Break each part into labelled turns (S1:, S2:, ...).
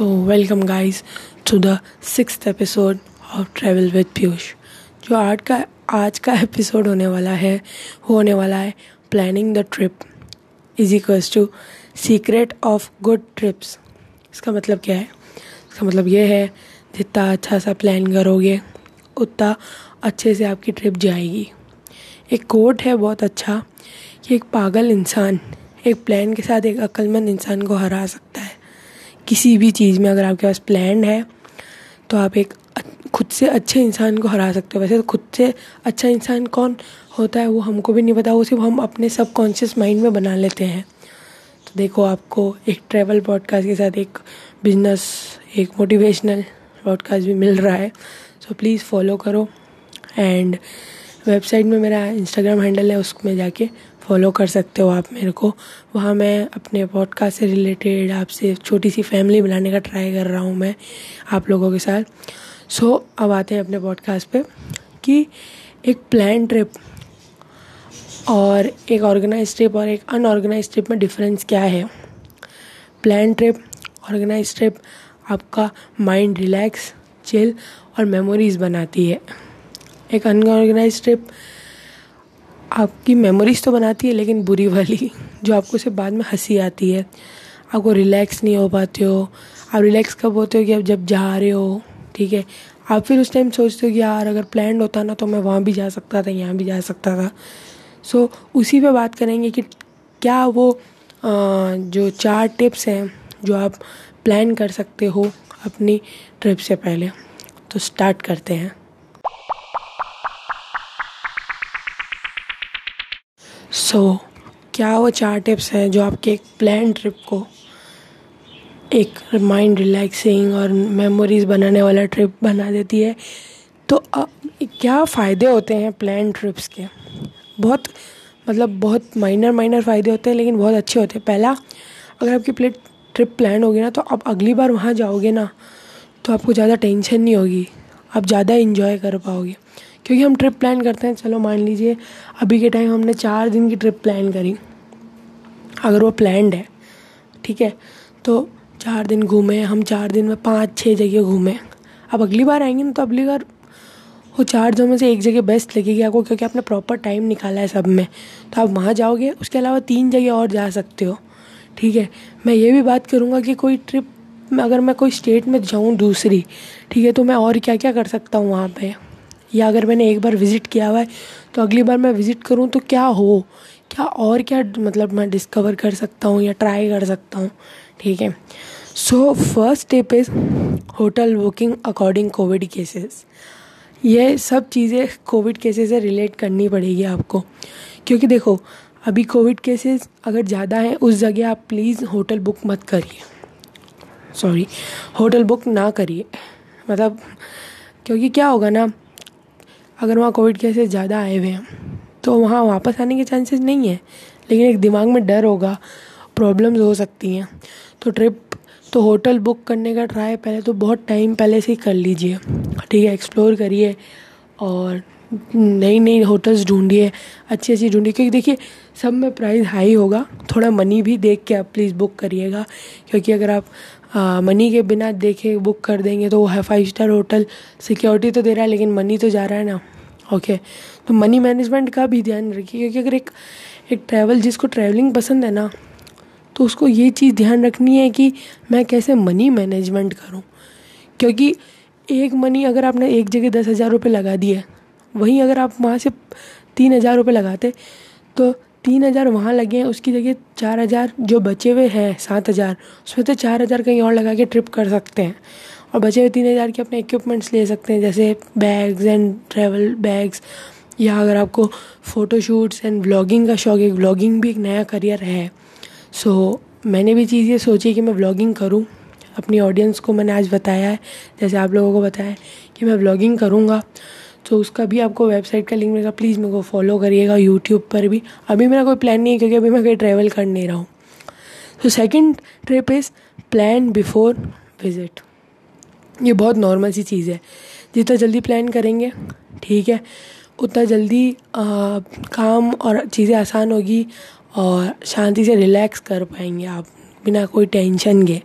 S1: So, welcome guys to the sixth episode of Travel with Piyush जो आज का आज का एपिसोड होने वाला है वो होने वाला है planning the trip is equals to secret of good trips इसका मतलब क्या है? इसका मतलब ये है जितना अच्छा सा प्लान करोगे उतना अच्छे से आपकी ट्रिप जाएगी. एक कोट है बहुत अच्छा कि एक पागल इंसान एक प्लान के साथ एक अक्लमंद इंसान को हरा सकता है। किसी भी चीज़ में अगर आपके पास प्लान है तो आप एक खुद से अच्छे इंसान को हरा सकते हो। वैसे तो खुद से अच्छा इंसान कौन होता है वो हमको भी नहीं पता, वो सिर्फ़ हम अपने सब कॉन्शियस माइंड में बना लेते हैं। तो देखो आपको एक ट्रैवल पॉडकास्ट के साथ एक बिज़नेस एक मोटिवेशनल पॉडकास्ट भी मिल रहा है। सो प्लीज़ फॉलो करो। एंड वेबसाइट में मेरा इंस्टाग्राम हैंडल है, उसमें जाके फॉलो कर सकते हो आप मेरे को। वहाँ मैं अपने पॉडकास्ट से रिलेटेड आपसे छोटी सी फैमिली बनाने का ट्राई कर रहा हूँ मैं आप लोगों के साथ। सो so, अब आते हैं अपने पॉडकास्ट पे कि एक प्लान ट्रिप और एक ऑर्गेनाइज ट्रिप और एक अनऑर्गेनाइज ट्रिप में डिफरेंस क्या है। प्लान ट्रिप ऑर्गेनाइज ट्रिप आपका माइंड रिलैक्स चिल और मेमोरीज बनाती है। एक अनऑर्गेनाइज ट्रिप आपकी मेमोरीज तो बनाती है लेकिन बुरी वाली जो आपको सिर्फ़ बाद में हँसी आती है। आपको रिलैक्स नहीं हो पाते हो। आप रिलैक्स कब होते हो कि आप जब जा रहे हो ठीक है? आप फिर उस टाइम सोचते हो कि यार अगर प्लान होता ना तो मैं वहाँ भी जा सकता था यहाँ भी जा सकता था। सो so, उसी पे बात करेंगे कि क्या वो आ, जो चार टिप्स हैं जो आप प्लान कर सकते हो अपनी ट्रिप से पहले। तो स्टार्ट करते हैं। सो so, क्या वो चार टिप्स हैं जो आपके एक प्लान ट्रिप को एक माइंड रिलैक्सिंग और मेमोरीज बनाने वाला ट्रिप बना देती है? तो आ, क्या फ़ायदे होते हैं प्लान ट्रिप्स के? बहुत मतलब बहुत माइनर माइनर फ़ायदे होते हैं लेकिन बहुत अच्छे होते हैं। पहला अगर आपकी प्लेट ट्रिप प्लान होगी ना तो आप अगली बार वहाँ जाओगे ना तो आपको ज़्यादा टेंशन नहीं होगी। आप ज़्यादा इन्जॉय कर पाओगे। क्योंकि हम ट्रिप प्लान करते हैं। चलो मान लीजिए, अभी के टाइम हमने चार दिन की ट्रिप प्लान करी। अगर वो प्लान्ड है, ठीक है? तो चार दिन घूमे, हम चार दिन में पाँच छः जगह घूमे। अब अगली बार आएँगे ना तो अगली बार वो चार जगह में से एक जगह बेस्ट लगेगी आपको, क्योंकि आपने प्रॉपर टाइम निकाला है सब में। तो आप वहाँ जाओगे, उसके अलावा तीन जगह और जा सकते हो। ठीक है? मैं ये भी बात करूँगा कि कोई ट्रिप में अगर मैं कोई स्टेट में जाऊँ दूसरी, ठीक है? तो मैं और क्या क्या कर सकता हूँ वहाँ पे? या अगर मैंने एक बार विज़िट किया हुआ है तो अगली बार मैं विज़िट करूँ तो क्या हो? क्या और क्या मतलब मैं डिस्कवर कर सकता हूँ या ट्राई कर सकता हूँ? ठीक है। So first step is hotel booking according covid cases ये सब चीज़ें कोविड केसेस से रिलेट करनी पड़ेगी आपको। क्योंकि देखो, अभी कोविड केसेस अगर ज़्यादा हैं, उस जगह आप प्लीज़ होटल बुक मत करिए। सॉरी होटल बुक ना करिए। मतलब क्योंकि क्या होगा ना अगर वहाँ कोविड केसेस ज़्यादा आए हुए हैं तो वहाँ वापस आने के चांसेस नहीं है। लेकिन एक दिमाग में डर होगा, प्रॉब्लम्स हो सकती हैं। तो ट्रिप तो होटल बुक करने का ट्राई पहले तो बहुत टाइम पहले से ही कर लीजिए। ठीक है, एक्सप्लोर करिए और नई नई होटल्स ढूंढिए अच्छी अच्छी ढूंढिए। क्योंकि देखिए, सब में प्राइस हाई होगा। थोड़ा मनी भी देख के आप प्लीज़ बुक करिएगा। क्योंकि अगर आप मनी के बिना देखे बुक कर देंगे तो वो है फाइव स्टार होटल सिक्योरिटी तो दे रहा है, लेकिन मनी तो जा रहा है ना। ओके तो मनी मैनेजमेंट का भी ध्यान रखिए, क्योंकि अगर एक एक ट्रैवल जिसको ट्रैवलिंग पसंद है ना तो उसको ये चीज़ ध्यान रखनी है कि मैं कैसे मनी मैनेजमेंट करूँ। क्योंकि एक मनी अगर आपने एक जगह दस हज़ार रुपये लगा दिए, वहीं अगर आप वहाँ से तीन हज़ार रुपये लगाते तो तीन हज़ार वहाँ लगे हैं उसकी जगह चार हज़ार जो बचे हुए हैं सात हज़ार उसमें तो चार हज़ार कहीं और लगा के ट्रिप कर सकते हैं। और बचे हुए तीन हज़ार के अपने इक्विपमेंट्स ले सकते हैं जैसे बैग्स एंड ट्रैवल बैग्स या अगर आपको फ़ोटोशूट्स एंड व्लॉगिंग का शौक है व्लॉगिंग भी एक नया करियर है। सो so, मैंने भी चीज़ ये सोची कि मैं ब्लॉगिंग करूँ। अपनी ऑडियंस को मैंने आज बताया है जैसे आप लोगों को बताया कि मैं ब्लॉगिंग करूँगा। तो उसका भी आपको वेबसाइट का लिंक मिलेगा। प्लीज़ मेरे को फॉलो करिएगा यूट्यूब पर भी। अभी मेरा कोई प्लान नहीं है क्योंकि अभी मैं कहीं ट्रैवल कर नहीं रहा हूँ। तो second trip is plan before visit ये बहुत नॉर्मल सी चीज़ है। जितना जल्दी प्लान करेंगे ठीक है उतना जल्दी आ, काम और चीज़ें आसान होगी और शांति से रिलैक्स कर पाएँगे आप बिना कोई टेंशन के।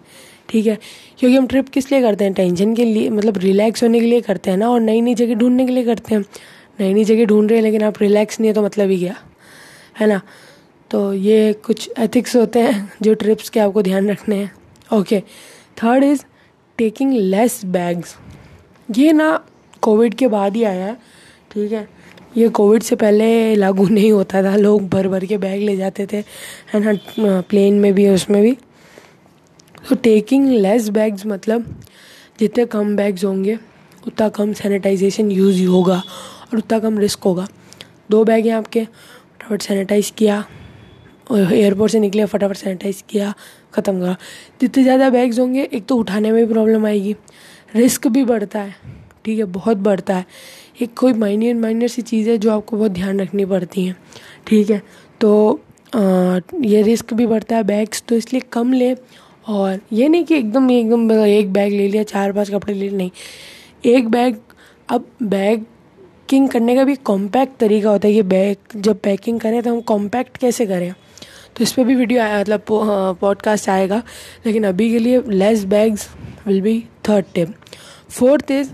S1: ठीक है? क्योंकि हम ट्रिप किस लिए करते हैं? टेंशन के लिए मतलब रिलैक्स होने के लिए करते हैं ना, और नई नई जगह ढूँढने के लिए करते हैं। नई नई जगह ढूंढ रहे हैं, लेकिन आप रिलैक्स नहीं है तो मतलब ही क्या? है ना? तो ये कुछ एथिक्स होते हैं जो ट्रिप्स के आपको ध्यान रखने हैं। Okay third is taking less bags ये ना कोविड के बाद ही आया है, ठीक है? ये कोविड से पहले लागू नहीं होता था, लोग भर भर के बैग ले जाते थे, है ना? प्लेन में भी, उसमें भी। तो टेकिंग लेस बैग्स मतलब जितने कम बैग्स होंगे उतना कम सैनिटाइजेशन यूज़ होगा और उतना कम रिस्क होगा। दो बैग हैं आपके फटाफट सैनिटाइज़ किया एयरपोर्ट से निकले फटाफट सैनिटाइज़ किया ख़त्म करा। जितने ज़्यादा बैग्स होंगे एक तो उठाने में भी प्रॉब्लम आएगी। रिस्क भी बढ़ता है ठीक है बहुत बढ़ता है। एक कोई माइनर माइनर सी चीज़ है जो आपको बहुत ध्यान रखनी पड़ती हैं ठीक है। तो आ, ये रिस्क भी बढ़ता है बैग्स तो इसलिए कम ले और ये नहीं कि एकदम एकदम एक बैग ले लिया, चार पाँच कपड़े ले लिए, नहीं। एक बैग अब बैग पैकिंग करने का भी कॉम्पैक्ट तरीका होता है कि बैग जब पैकिंग करें तो हम कॉम्पैक्ट कैसे करें। तो इस पर भी वीडियो आया मतलब पॉडकास्ट आएगा, लेकिन अभी के लिए less bags will be third tip fourth is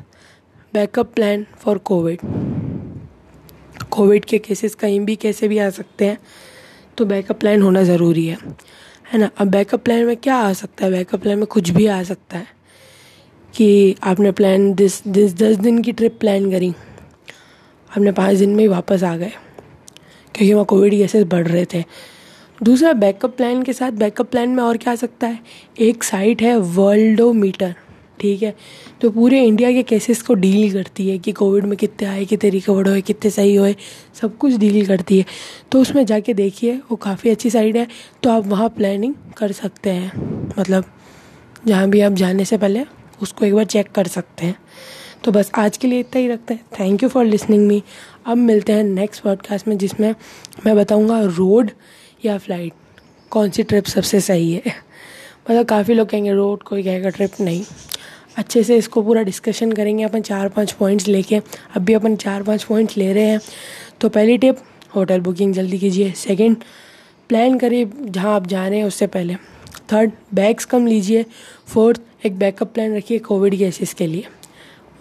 S1: backup plan for covid covid के केसेस कहीं भी कैसे भी आ सकते हैं तो बैकअप प्लान होना ज़रूरी है। है ना? अब बैकअप प्लान में क्या आ सकता है? बैकअप प्लान में कुछ भी आ सकता है कि आपने प्लान दिस दिस दस दिन की ट्रिप प्लान करी। आपने पाँच दिन में ही वापस आ गए, क्योंकि वहाँ कोविड केसेस बढ़ रहे थे। दूसरा बैकअप प्लान के साथ बैकअप प्लान में और क्या आ सकता है? एक साइट है वर्ल्डोमीटर ठीक है? तो पूरे इंडिया के केसेस को डील करती है कि कोविड में कितने आए, कितने रिकवर हुए, कितने सही हुए, सब कुछ डील करती है। तो उसमें जाके देखिए, वो काफ़ी अच्छी साइड है। तो आप वहाँ प्लानिंग कर सकते हैं। मतलब जहाँ भी आप जाने से पहले उसको एक बार चेक कर सकते हैं। तो बस आज के लिए इतना ही रखते हैं। Thank you for listening me अब मिलते हैं नेक्स्ट पॉडकास्ट में, जिसमें मैं बताऊँगा रोड या फ़्लाइट कौन सी ट्रिप सबसे सही है? मतलब काफ़ी लोग कहेंगे, रोड कोई कहेगा ट्रिप नहीं। अच्छे से इसको पूरा डिस्कशन करेंगे, अपन चार पाँच पॉइंट्स लेके। अब भी अपन चार पाँच पॉइंट्स ले रहे हैं। तो पहली टिप होटल बुकिंग जल्दी कीजिए। सेकंड प्लान करिए जहाँ आप जा रहे हैं उससे पहले। थर्ड बैग्स कम लीजिए। फोर्थ एक बैकअप प्लान रखिए कोविड केसेस के लिए।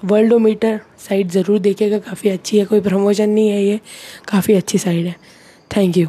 S1: वर्ल्डोमीटर साइट ज़रूर देखिएगा। काफ़ी अच्छी है, कोई प्रमोशन नहीं है ये। काफ़ी अच्छी साइट है। Thank you